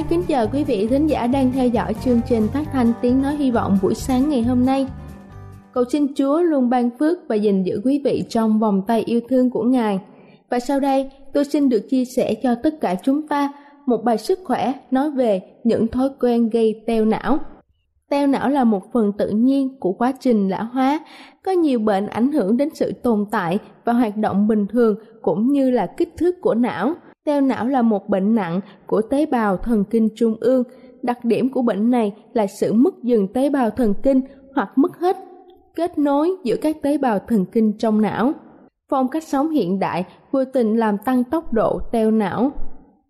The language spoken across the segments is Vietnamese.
Xin kính chào quý vị thính giả đang theo dõi chương trình phát thanh tiếng nói hy vọng buổi sáng ngày hôm nay. Cầu xin Chúa luôn ban phước và gìn giữ quý vị trong vòng tay yêu thương của Ngài. Và sau đây, tôi xin được chia sẻ cho tất cả chúng ta một bài sức khỏe nói về những thói quen gây teo não. Teo não là một phần tự nhiên của quá trình lão hóa, có nhiều bệnh ảnh hưởng đến sự tồn tại và hoạt động bình thường cũng như là kích thước của não. Teo não là một bệnh nặng của tế bào thần kinh trung ương. Đặc điểm của bệnh này là sự mất dừng tế bào thần kinh hoặc mất hết kết nối giữa các tế bào thần kinh trong não. Phong cách sống hiện đại vô tình làm tăng tốc độ teo não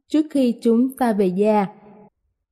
trước khi chúng ta về già.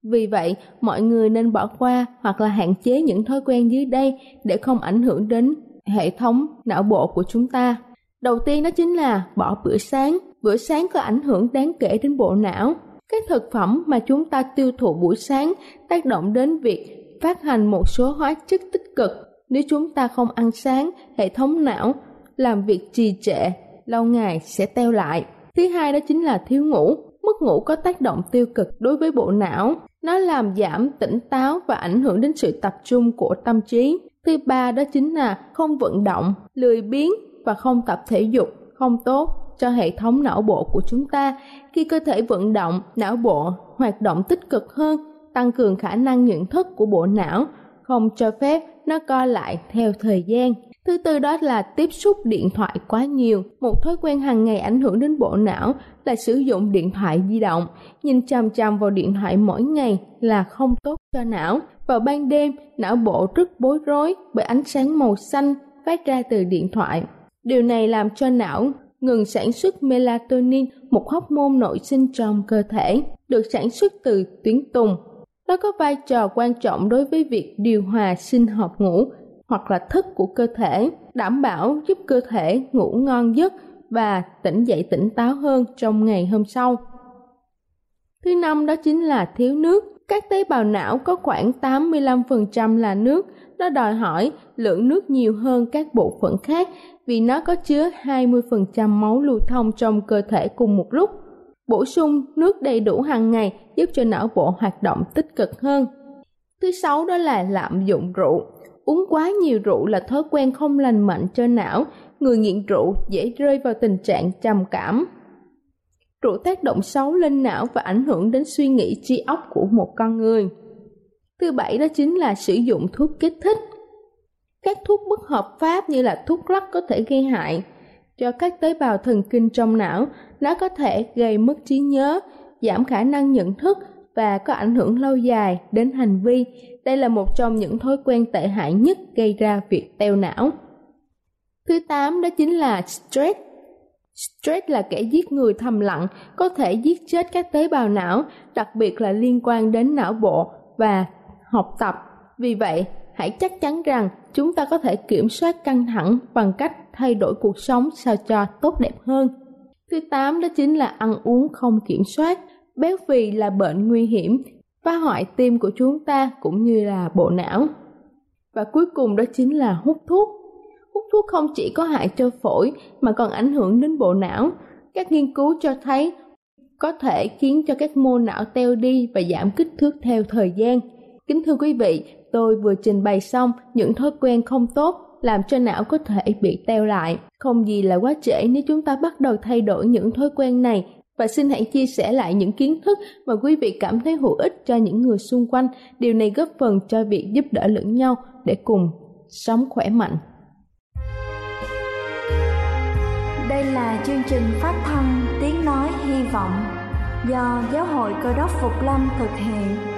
Vì vậy, mọi người nên bỏ qua hoặc là hạn chế những thói quen dưới đây để không ảnh hưởng đến hệ thống não bộ của chúng ta. Đầu tiên đó chính là bỏ bữa sáng. Bữa sáng có ảnh hưởng đáng kể đến bộ não. Các thực phẩm mà chúng ta tiêu thụ buổi sáng tác động đến việc phát hành một số hóa chất tích cực. Nếu chúng ta không ăn sáng, hệ thống não làm việc trì trệ, lâu ngày sẽ teo lại. Thứ hai đó chính là thiếu ngủ. Mất ngủ có tác động tiêu cực đối với bộ não. Nó làm giảm tỉnh táo và ảnh hưởng đến sự tập trung của tâm trí. Thứ ba đó chính là không vận động, lười biếng và không tập thể dục không tốt cho hệ thống não bộ của chúng ta. Khi cơ thể vận động, não bộ hoạt động tích cực hơn, tăng cường khả năng nhận thức của bộ não, không cho phép nó co lại theo thời gian. Thứ tư đó là tiếp xúc điện thoại quá nhiều. Một thói quen hàng ngày ảnh hưởng đến bộ não là sử dụng điện thoại di động. Nhìn chằm chằm vào điện thoại mỗi ngày là không tốt cho não. Vào ban đêm, não bộ rất bối rối bởi ánh sáng màu xanh phát ra từ điện thoại. Điều này làm cho não ngừng sản xuất melatonin, một hóc môn nội sinh trong cơ thể, được sản xuất từ tuyến tùng. Nó có vai trò quan trọng đối với việc điều hòa sinh học ngủ hoặc là thức của cơ thể, đảm bảo giúp cơ thể ngủ ngon giấc và tỉnh dậy tỉnh táo hơn trong ngày hôm sau. Thứ năm đó chính là thiếu nước. Các tế bào não có khoảng 85% là nước, nó đòi hỏi lượng nước nhiều hơn các bộ phận khác vì nó có chứa 20% máu lưu thông trong cơ thể cùng một lúc. Bổ sung nước đầy đủ hàng ngày giúp cho não bộ hoạt động tích cực hơn. Thứ sáu đó là lạm dụng rượu. Uống quá nhiều rượu là thói quen không lành mạnh cho não, người nghiện rượu dễ rơi vào tình trạng trầm cảm. Rượu tác động xấu lên não và ảnh hưởng đến suy nghĩ trí óc của một con người. Thứ bảy đó chính là sử dụng thuốc kích thích. Các thuốc bất hợp pháp như là thuốc lắc có thể gây hại cho các tế bào thần kinh trong não, nó có thể gây mất trí nhớ, giảm khả năng nhận thức và có ảnh hưởng lâu dài đến hành vi. Đây là một trong những thói quen tệ hại nhất gây ra việc teo não. Thứ tám đó chính là stress. Stress là kẻ giết người thầm lặng, có thể giết chết các tế bào não, đặc biệt là liên quan đến não bộ và học tập. Vì vậy, hãy chắc chắn rằng chúng ta có thể kiểm soát căng thẳng bằng cách thay đổi cuộc sống sao cho tốt đẹp hơn. Thứ tám đó chính là ăn uống không kiểm soát. Béo phì là bệnh nguy hiểm, phá hoại tim của chúng ta cũng như là bộ não. Và cuối cùng đó chính là hút thuốc. Hút thuốc không chỉ có hại cho phổi mà còn ảnh hưởng đến bộ não. Các nghiên cứu cho thấy có thể khiến cho các mô não teo đi và giảm kích thước theo thời gian. Kính thưa quý vị, tôi vừa trình bày xong những thói quen không tốt làm cho não có thể bị teo lại. Không gì là quá trễ nếu chúng ta bắt đầu thay đổi những thói quen này và xin hãy chia sẻ lại những kiến thức mà quý vị cảm thấy hữu ích cho những người xung quanh. Điều này góp phần cho việc giúp đỡ lẫn nhau để cùng sống khỏe mạnh. Đây là chương trình phát thanh Tiếng Nói Hy Vọng do Giáo hội Cơ đốc Phục Lâm thực hiện.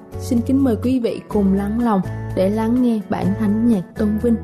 xin kính mời quý vị cùng lắng lòng để lắng nghe bản thánh nhạc tôn vinh.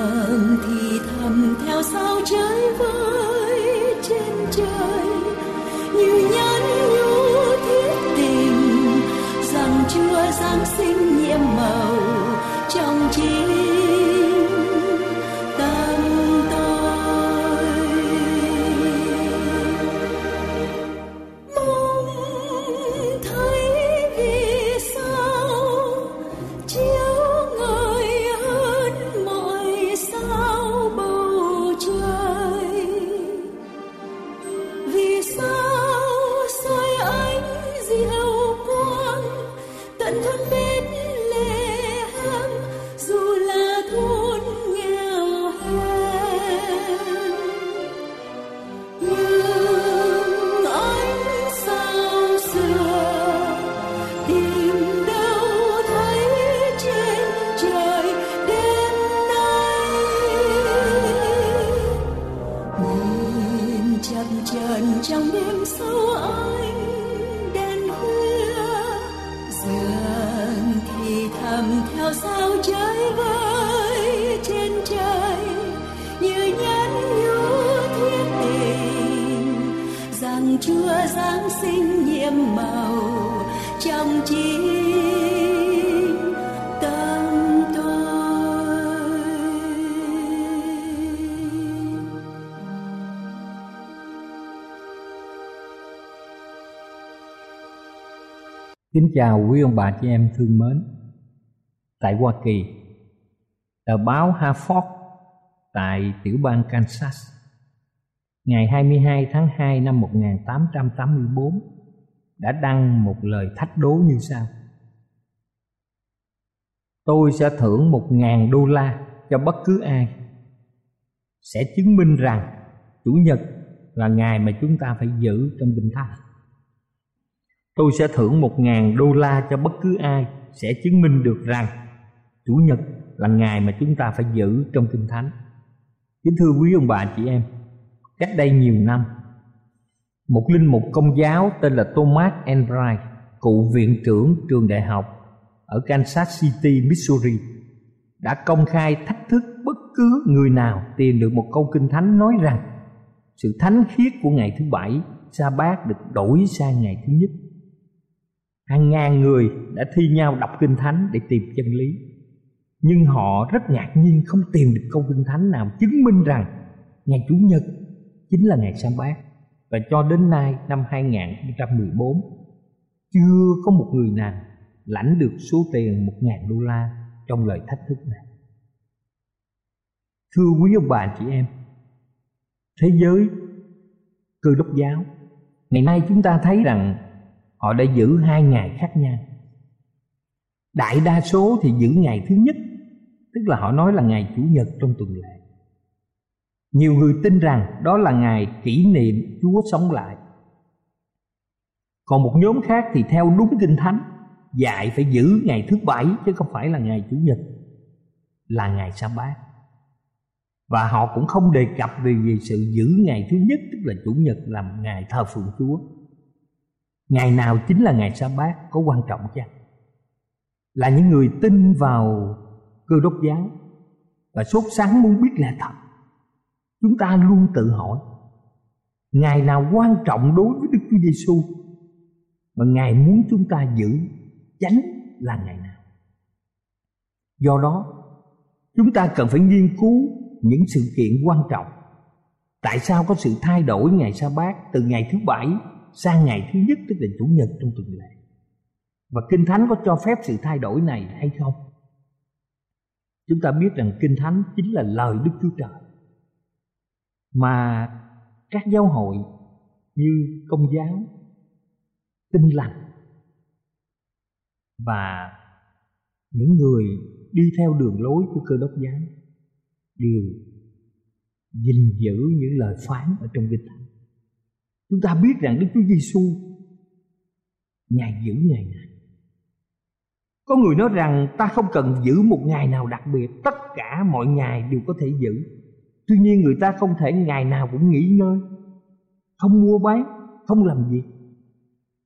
Vàng thì thầm theo sao trời vơi trên trời. Như nhắn nhủ thiết tình rằng chưa giáng sinh nhiệm màu trong trí Kính chào quý ông bà chị em thương mến. Tại Hoa Kỳ, tờ báo Hartford tại tiểu bang Kansas ngày 22 tháng 2 năm 1884 đã đăng một lời thách đố như sau. Tôi sẽ thưởng một ngàn đô la cho bất cứ ai sẽ chứng minh rằng Chủ nhật là ngày mà chúng ta phải giữ trong bình thánh. Tôi sẽ thưởng một ngàn đô la cho bất cứ ai sẽ chứng minh được rằng Chủ nhật là ngày mà chúng ta phải giữ trong kinh thánh. Kính thưa quý ông bà chị em, cách đây nhiều năm, một linh mục công giáo tên là Thomas Enright, cựu viện trưởng trường đại học ở Kansas City, Missouri, đã công khai thách thức bất cứ người nào tìm được một câu kinh thánh nói rằng sự thánh khiết của ngày thứ bảy sa bát được đổi sang ngày thứ nhất hàng ngàn người đã thi nhau đọc kinh thánh để tìm chân lý nhưng họ rất ngạc nhiên không tìm được câu kinh thánh nào chứng minh rằng ngày chủ nhật chính là ngày sa bát và cho đến nay năm 2014 chưa có một người nào lãnh được số tiền một ngàn đô la trong lời thách thức này. Thưa quý ông bà chị em, thế giới cơ đốc giáo ngày nay chúng ta thấy rằng họ đã giữ hai ngày khác nhau. Đại đa số thì giữ ngày thứ nhất, tức là họ nói là ngày chủ nhật trong tuần lễ. Nhiều người tin rằng đó là ngày kỷ niệm Chúa sống lại. Còn một nhóm khác thì theo đúng kinh thánh dạy phải giữ ngày thứ bảy chứ không phải là ngày chủ nhật là ngày sa bát và họ cũng không đề cập về, về sự giữ ngày thứ nhất tức là chủ nhật làm ngày thờ phượng chúa ngày nào chính là ngày sa bát có quan trọng chăng là những người tin vào cơ đốc giáo và sốt sáng muốn biết là thật. Chúng ta luôn tự hỏi, ngày nào quan trọng đối với đức chúa giêsu mà ngài muốn chúng ta giữ chánh là ngày nào? Do đó, chúng ta cần phải nghiên cứu những sự kiện quan trọng. Tại sao có sự thay đổi ngày sa bát từ ngày thứ bảy sang ngày thứ nhất, tức là chủ nhật trong tuần lễ. Và kinh thánh có cho phép sự thay đổi này hay không? Chúng ta biết rằng kinh thánh chính là lời đức chúa trời. Mà các giáo hội như công giáo tinh lành và những người đi theo đường lối của cơ đốc giáo đều gìn giữ những lời phán ở trong kinh thánh chúng ta biết rằng đức chúa giêsu ngài giữ ngày này. Có người nói rằng ta không cần giữ một ngày nào đặc biệt, tất cả mọi ngày đều có thể giữ. Tuy nhiên người ta không thể ngày nào cũng nghỉ ngơi, không mua bán, không làm gì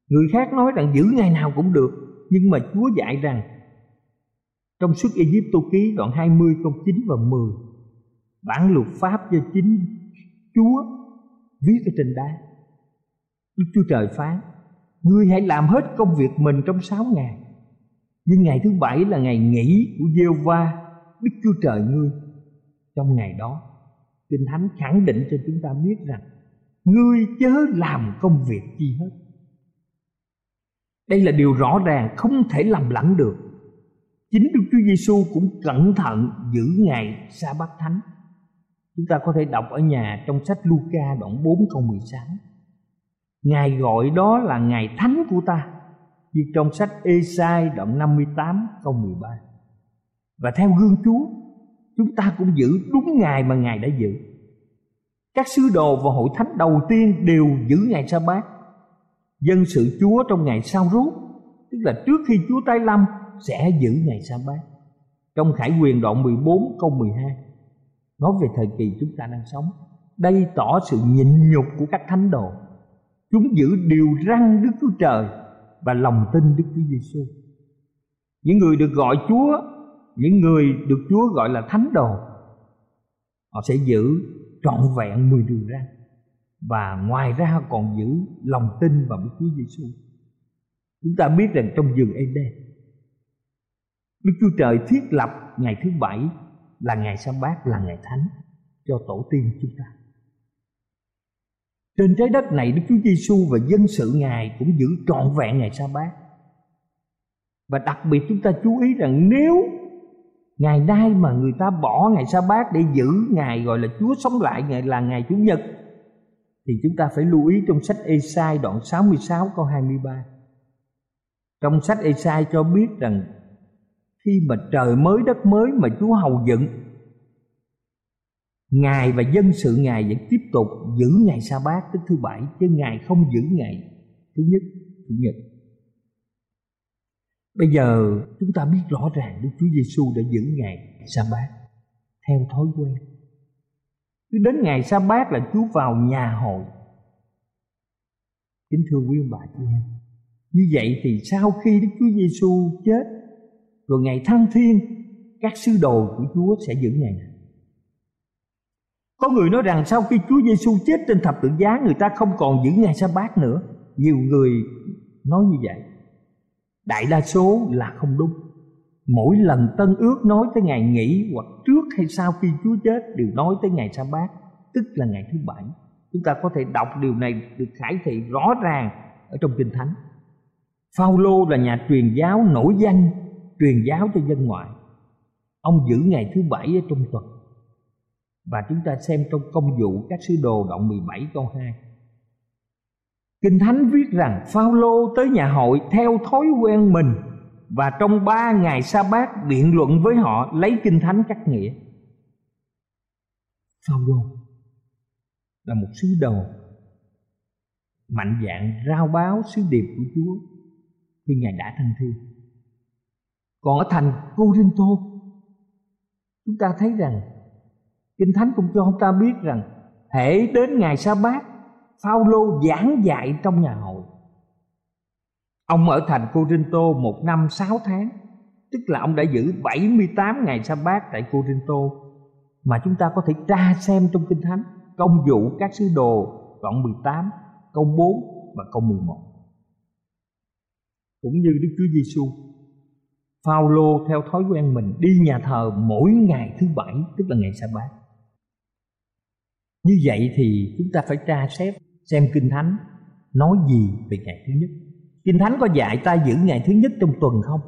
người khác nói rằng giữ ngày nào cũng được, nhưng mà Chúa dạy rằng trong suốt Ai Cập tô ký đoạn 20 câu 9 và 10 bản luật pháp do chính Chúa viết ở trên đá. Đức Chúa Trời phán, Ngươi hãy làm hết công việc mình trong sáu ngày. Nhưng ngày thứ bảy là ngày nghỉ của giê va Đức Chúa Trời ngươi. Trong ngày đó, Kinh Thánh khẳng định cho chúng ta biết rằng, Ngươi chớ làm công việc chi hết. Đây là điều rõ ràng, không thể làm lẫn được. Chính đức chúa giêsu cũng cẩn thận giữ ngày sa bát thánh. Chúng ta có thể đọc ở nhà trong sách Luca đoạn 4 câu 16 Ngài gọi đó là ngày thánh của ta. Như trong sách Esai đoạn 58 câu 13 Và theo gương Chúa, Chúng ta cũng giữ đúng ngày mà Ngài đã giữ. Các sứ đồ và hội thánh đầu tiên đều giữ ngày sa bát dân sự Chúa trong ngày sau rút tức là trước khi Chúa tái lâm, sẽ giữ ngày sa bát trong Khải Quyền đoạn 14 câu 12 nói về thời kỳ chúng ta đang sống, đây tỏ sự nhịn nhục của các thánh đồ chúng giữ điều răn Đức Chúa Trời và lòng tin Đức Chúa Giêsu những người được gọi Chúa, những người được Chúa gọi là thánh đồ, họ sẽ giữ trọn vẹn mười điều răn. Và ngoài ra còn giữ lòng tin vào Đức Chúa Giêsu. chúng ta biết rằng trong vườn Eden Đức Chúa Trời thiết lập ngày thứ bảy là ngày sa bát là ngày thánh cho tổ tiên chúng ta trên trái đất này Đức Chúa Giêsu và dân sự Ngài cũng giữ trọn vẹn ngày sa bát và đặc biệt chúng ta chú ý rằng nếu ngày nay mà người ta bỏ ngày sa bát để giữ ngày gọi là Chúa sống lại ngày là ngày Chủ nhật, thì chúng ta phải lưu ý trong sách Esai đoạn 66 câu 23. Trong sách Esai cho biết rằng khi mà trời mới, đất mới mà Chúa hầu dựng Ngài và dân sự Ngài vẫn tiếp tục giữ ngày sa bát tức thứ bảy chứ Ngài không giữ ngày thứ nhất chủ nhật. Bây giờ chúng ta biết rõ ràng Đức Chúa Giêsu đã giữ ngày sa bát theo thói quen. Cứ đến ngày sa bát là Chúa vào nhà hội. Kính thưa quý ông bà chị em, như vậy thì sau khi Đức Chúa Giêsu chết rồi ngày thăng thiên các sứ đồ của Chúa sẽ giữ ngày này có người nói rằng sau khi Chúa Giêsu chết trên thập tự giá người ta không còn giữ ngày sa bát nữa. Nhiều người nói như vậy. Đại đa số là không đúng. Mỗi lần Tân ước nói tới ngày nghỉ hoặc trước hay sau khi Chúa chết đều nói tới ngày sa bát, tức là ngày thứ bảy. Chúng ta có thể đọc điều này được khải thị rõ ràng ở trong Kinh Thánh. Phaolô là nhà truyền giáo nổi danh truyền giáo cho dân ngoại. Ông giữ ngày thứ bảy ở trong tuần và chúng ta xem trong công vụ các sứ đồ đoạn 17 câu 2. Kinh Thánh viết rằng Phaolô tới nhà hội theo thói quen mình và trong ba ngày sa bát biện luận với họ lấy Kinh Thánh cắt nghĩa. Phaolô là một sứ đồ mạnh dạng rao báo sứ điệp của Chúa khi Ngài đã thăng thiên. Còn ở thành Corinto chúng ta thấy rằng Kinh Thánh cũng cho chúng ta biết rằng hễ đến ngày sa bát Phao-lô giảng dạy trong nhà hội. Ông ở thành Cô-rin-tô một năm sáu tháng, tức là ông đã giữ 78 ngày sa bát tại Cô-rin-tô, mà chúng ta có thể tra xem trong Kinh Thánh công vụ các sứ đồ đoạn 18, câu 4 và câu 11. Cũng như Đức Chúa Giêsu, Phaolô theo thói quen mình đi nhà thờ mỗi ngày thứ bảy, tức là ngày sa bát như vậy thì chúng ta phải tra xét xem kinh thánh nói gì về ngày thứ nhất. Kinh thánh có dạy ta giữ ngày thứ nhất trong tuần không?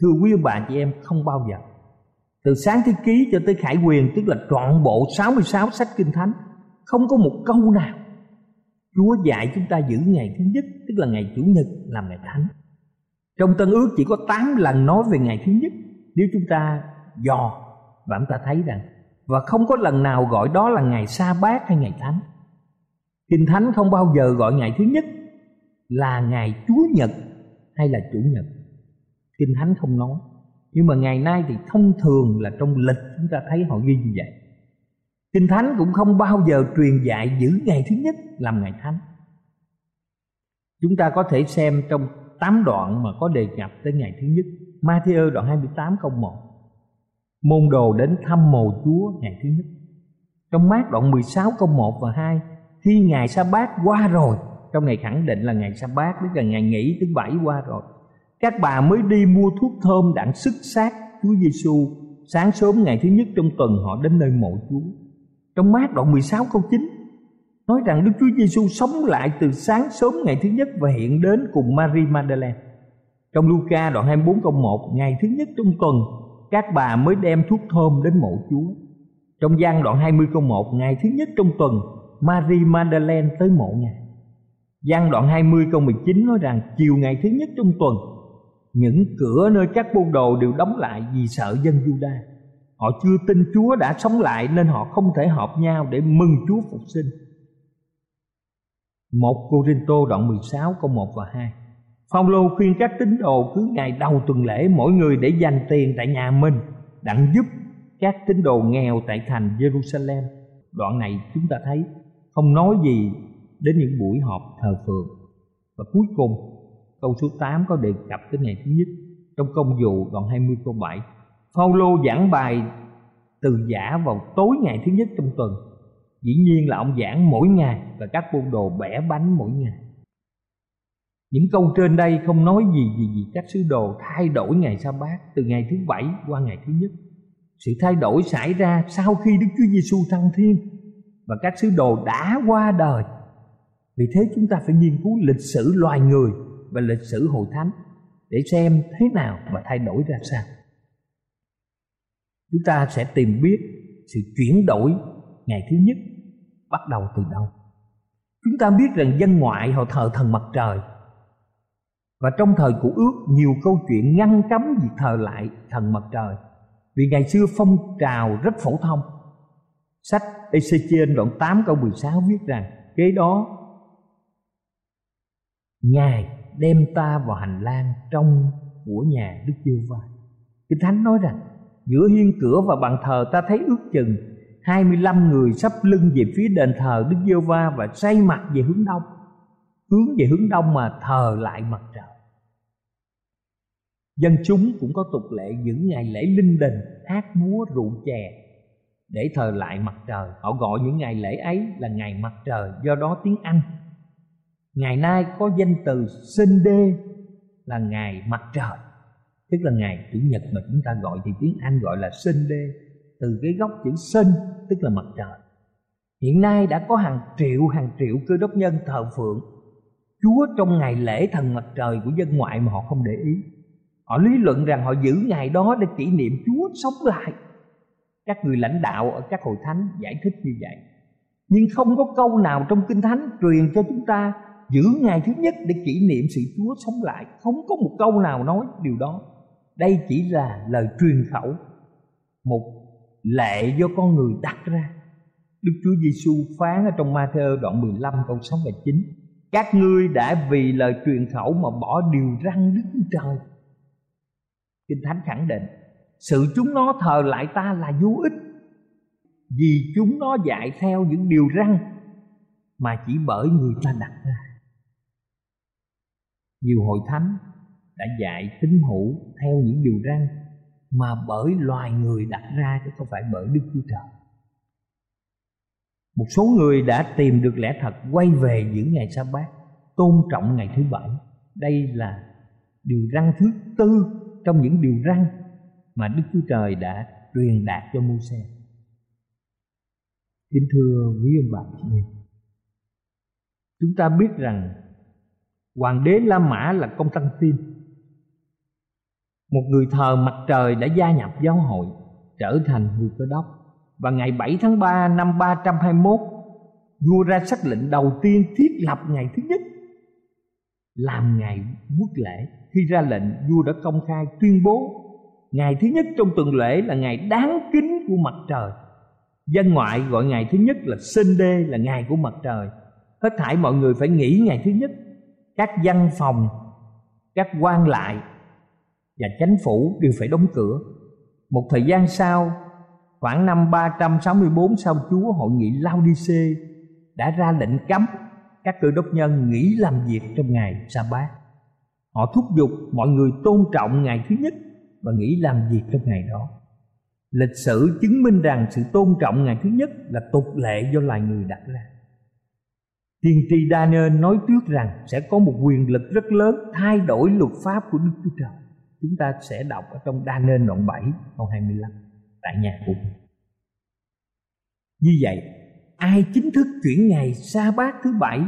Thưa quý ông bà chị em, không bao giờ. Từ sáng thế ký cho tới khải quyền, tức là trọn bộ 66 sách kinh thánh, không có một câu nào Chúa dạy chúng ta giữ ngày thứ nhất, tức là ngày chủ nhật làm ngày thánh. Trong tân ước chỉ có 8 lần nói về ngày thứ nhất. Nếu chúng ta dò và chúng ta thấy rằng và không có lần nào gọi đó là ngày sa bát hay ngày thánh. Kinh thánh không bao giờ gọi ngày thứ nhất là ngày chúa nhật hay là chủ nhật. Kinh thánh không nói. Nhưng mà ngày nay thì thông thường là trong lịch chúng ta thấy họ ghi như vậy. Kinh thánh cũng không bao giờ truyền dạy giữ ngày thứ nhất làm ngày thánh. Chúng ta có thể xem trong tám đoạn mà có đề cập tới ngày thứ nhất. Matthew đoạn 28 câu 1 Môn đồ đến thăm mồ Chúa ngày thứ nhất. Trong mát đoạn 16 câu 1 và 2 Khi ngày sa bát qua rồi, Trong này khẳng định là ngày sa bát Tức là ngày nghỉ thứ bảy qua rồi, Các bà mới đi mua thuốc thơm đặng sức xác Chúa Giêsu Sáng sớm ngày thứ nhất trong tuần họ đến nơi mộ Chúa. Trong mát đoạn 16 câu 9 Nói rằng Đức Chúa Giêsu sống lại từ sáng sớm ngày thứ nhất Và hiện đến cùng Mary Magdalene. Trong Luca đoạn 24 câu 1 Ngày thứ nhất trong tuần các bà mới đem thuốc thơm đến mộ Chúa. Trong gian đoạn 20 câu 1 ngày thứ nhất trong tuần, Marie Magdalene tới mộ Ngài. Gian đoạn 20 câu 19 nói rằng chiều ngày thứ nhất trong tuần, những cửa nơi các môn đồ đều đóng lại vì sợ dân Juda. Họ chưa tin Chúa đã sống lại nên họ không thể họp nhau để mừng Chúa phục sinh. 1 Cô-rin-tô đoạn 16 câu 1 và 2 Phong lô khuyên các tín đồ cứ ngày đầu tuần lễ mỗi người để dành tiền tại nhà mình, đặng giúp các tín đồ nghèo tại thành Jerusalem. Đoạn này chúng ta thấy không nói gì đến những buổi họp thờ phượng. Và cuối cùng, câu số 8 có đề cập tới ngày thứ nhất trong công vụ đoạn 20 câu 7. Phaolô giảng bài từ giả vào tối ngày thứ nhất trong tuần. Dĩ nhiên là ông giảng mỗi ngày và các môn đồ bẻ bánh mỗi ngày những câu trên đây không nói gì gì gì các sứ đồ thay đổi ngày sa bát từ ngày thứ bảy qua ngày thứ nhất sự thay đổi xảy ra sau khi Đức Chúa Giêsu thăng thiên và các sứ đồ đã qua đời. Vì thế chúng ta phải nghiên cứu lịch sử loài người và lịch sử hội thánh để xem thế nào và thay đổi ra sao. Chúng ta sẽ tìm biết sự chuyển đổi ngày thứ nhất bắt đầu từ đâu. Chúng ta biết rằng dân ngoại họ thờ thần mặt trời và trong thời của ước, nhiều câu chuyện ngăn cấm việc thờ lại thần mặt trời vì ngày xưa phong trào rất phổ thông sách Ezechiel đoạn 8 câu 16 viết rằng, kế đó, Ngài đem ta vào hành lang trong của nhà Đức Giê Va. Kinh Thánh nói rằng, giữa hiên cửa và bàn thờ ta thấy ước chừng 25 người sắp lưng về phía đền thờ Đức Giê Va và say mặt về hướng đông. Hướng về hướng đông mà thờ lại mặt trời. Dân chúng cũng có tục lệ giữ ngày lễ linh đình, hát múa rượu chè để thờ lại mặt trời. Họ gọi những ngày lễ ấy là ngày mặt trời, do đó tiếng Anh. Ngày nay có danh từ Sunday là ngày mặt trời, tức là ngày chủ nhật mà chúng ta gọi thì tiếng Anh gọi là Sunday, từ cái gốc chữ sun tức là mặt trời. Hiện nay đã có hàng triệu hàng triệu cơ đốc nhân thờ phượng Chúa trong ngày lễ thần mặt trời của dân ngoại mà họ không để ý Họ lý luận rằng họ giữ ngày đó để kỷ niệm Chúa sống lại. Các người lãnh đạo ở các hội thánh giải thích như vậy. Nhưng không có câu nào trong Kinh Thánh truyền cho chúng ta Giữ ngày thứ nhất để kỷ niệm sự Chúa sống lại. Không có một câu nào nói điều đó. Đây chỉ là lời truyền khẩu, Một lệ do con người đặt ra. Đức Chúa Giêsu phán ở trong Matthew đoạn 15 câu 6 và 9 Các ngươi đã vì lời truyền khẩu mà bỏ điều răn Đức Chúa Trời. Kinh Thánh khẳng định, Sự chúng nó thờ lại ta là vô ích. Vì chúng nó dạy theo những điều răn Mà chỉ bởi người ta đặt ra. Nhiều hội thánh đã dạy tín hữu theo những điều răn Mà bởi loài người đặt ra chứ không phải bởi Đức Chúa Trời. Một số người đã tìm được lẽ thật quay về những ngày sa bát, Tôn trọng ngày thứ bảy. Đây là điều răn thứ tư trong những điều răn mà Đức Chúa Trời đã truyền đạt cho Môi-se. Kính thưa quý ông bà chị em, chúng ta biết rằng Hoàng đế La Mã là công tăng tin Một người thờ mặt trời đã gia nhập giáo hội Trở thành người cơ đốc Và ngày 7 tháng 3 năm 321 Vua ra sắc lệnh đầu tiên thiết lập ngày thứ nhất làm ngày quốc lễ. Khi ra lệnh, vua đã công khai tuyên bố, ngày thứ nhất trong tuần lễ là ngày đáng kính của mặt trời. Dân ngoại gọi ngày thứ nhất là sinh đê, là ngày của mặt trời. Hết thảy mọi người phải nghỉ ngày thứ nhất. Các văn phòng, các quan lại và chánh phủ đều phải đóng cửa. Một thời gian sau, khoảng năm 364 sau Chúa hội nghị Laodice đã ra lệnh cấm các cơ đốc nhân nghỉ làm việc trong ngày sa bát Họ thúc giục mọi người tôn trọng ngày thứ nhất và nghĩ làm việc trong ngày đó. Lịch sử chứng minh rằng sự tôn trọng ngày thứ nhất là tục lệ do loài người đặt ra. Tiên tri Daniel nói trước rằng sẽ có một quyền lực rất lớn thay đổi luật pháp của Đức Chúa Trời. Chúng ta sẽ đọc ở trong Daniel đoạn 7 câu 25 tại nhà của mình. Như vậy, ai chính thức chuyển ngày sa bát thứ bảy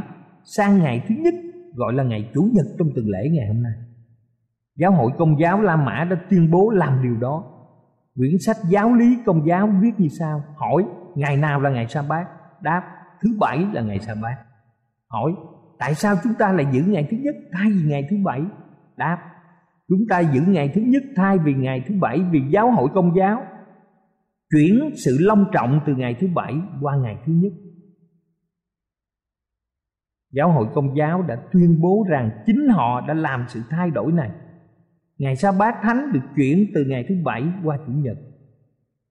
sang ngày thứ nhất, gọi là ngày chủ nhật trong tuần lễ ngày hôm nay? Giáo hội công giáo la mã đã tuyên bố làm điều đó. Quyển sách giáo lý công giáo viết như sau. Hỏi, ngày nào là ngày sa bát? Đáp, thứ bảy là ngày sa bát. Hỏi, tại sao chúng ta lại giữ ngày thứ nhất thay vì ngày thứ bảy? Đáp, chúng ta giữ ngày thứ nhất thay vì ngày thứ bảy vì giáo hội công giáo chuyển sự long trọng từ ngày thứ bảy qua ngày thứ nhất Giáo hội công giáo đã tuyên bố rằng chính họ đã làm sự thay đổi này. Ngày sa bát thánh được chuyển từ ngày thứ bảy qua chủ nhật.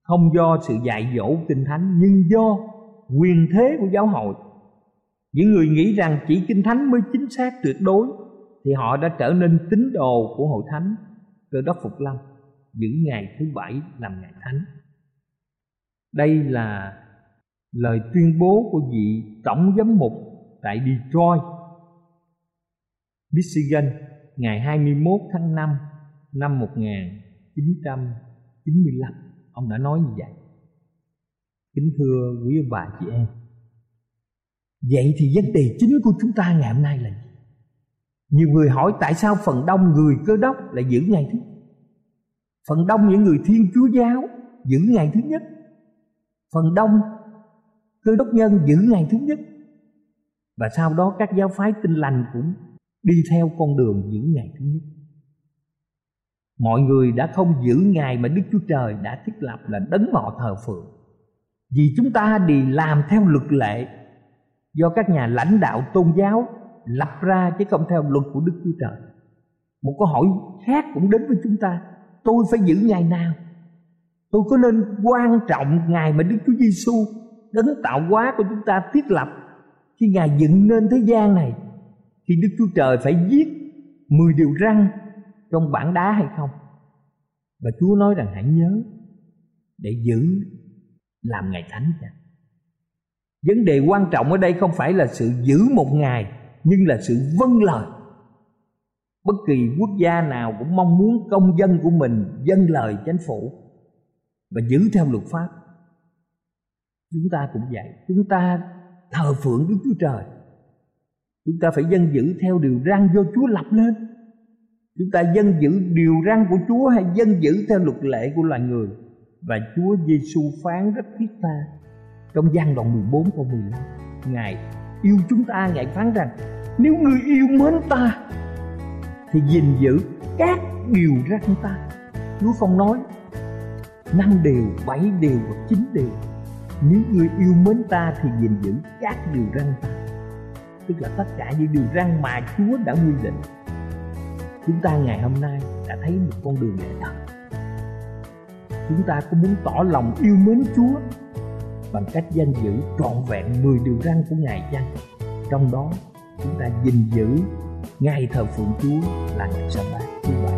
Không do sự dạy dỗ kinh thánh, nhưng do quyền thế của giáo hội. Những người nghĩ rằng chỉ kinh thánh mới chính xác tuyệt đối, thì họ đã trở nên tín đồ của hội thánh, cơ đốc phục lâm giữ ngày thứ bảy làm ngày thánh. Đây là lời tuyên bố của vị tổng giám mục tại Detroit, Michigan, ngày 21 tháng 5 năm 1995 ông đã nói như vậy. Kính thưa quý ông bà chị em, vậy thì vấn đề chính của chúng ta ngày hôm nay là gì? Nhiều người hỏi tại sao phần đông người cơ đốc lại giữ ngày thứ phần đông những người thiên chúa giáo giữ ngày thứ nhất? Phần đông cơ đốc nhân giữ ngày thứ nhất. Và sau đó các giáo phái tinh lành cũng đi theo con đường giữ ngày thứ nhất. Mọi người đã không giữ ngày mà đức chúa trời đã thiết lập là đấng họ thờ phượng. Vì chúng ta đi làm theo luật lệ do các nhà lãnh đạo tôn giáo lập ra chứ không theo luật của đức chúa trời. Một câu hỏi khác cũng đến với chúng ta, tôi phải giữ ngày nào? Tôi có nên quan trọng ngày mà đức chúa giêsu đấng tạo hóa của chúng ta thiết lập khi ngài dựng nên thế gian này, thì đức chúa trời phải viết 10 điều răng trong bản đá hay không? Và chúa nói rằng hãy nhớ để giữ làm ngày thánh cha vấn đề quan trọng ở đây không phải là sự giữ một ngày nhưng là sự vâng lời. Bất kỳ quốc gia nào cũng mong muốn công dân của mình dâng lời chánh phủ và giữ theo luật pháp. Chúng ta cũng vậy. Chúng ta thờ phượng đức chúa trời. Chúng ta phải dân giữ theo điều răn do chúa lập lên. Chúng ta dân giữ điều răn của chúa hay dân giữ theo luật lệ của loài người? Và chúa giêsu phán rất thiết tha trong gian đoạn 14 câu 15 ngài yêu chúng ta, ngài phán rằng, nếu người yêu mến ta, thì gìn giữ các điều răn ta. Chúa không nói năm điều bảy điều và chín điều nếu người yêu mến ta thì gìn giữ các điều răn ta. Tức là tất cả những điều răn mà chúa đã quy định. Chúng ta ngày hôm nay đã thấy một con đường lẽ thật. Chúng ta có muốn tỏ lòng yêu mến chúa bằng cách danh giữ trọn vẹn 10 điều răn của ngài chăng? Trong đó, chúng ta gìn giữ ngày thờ phượng chúa là ngày sa bát thứ bảy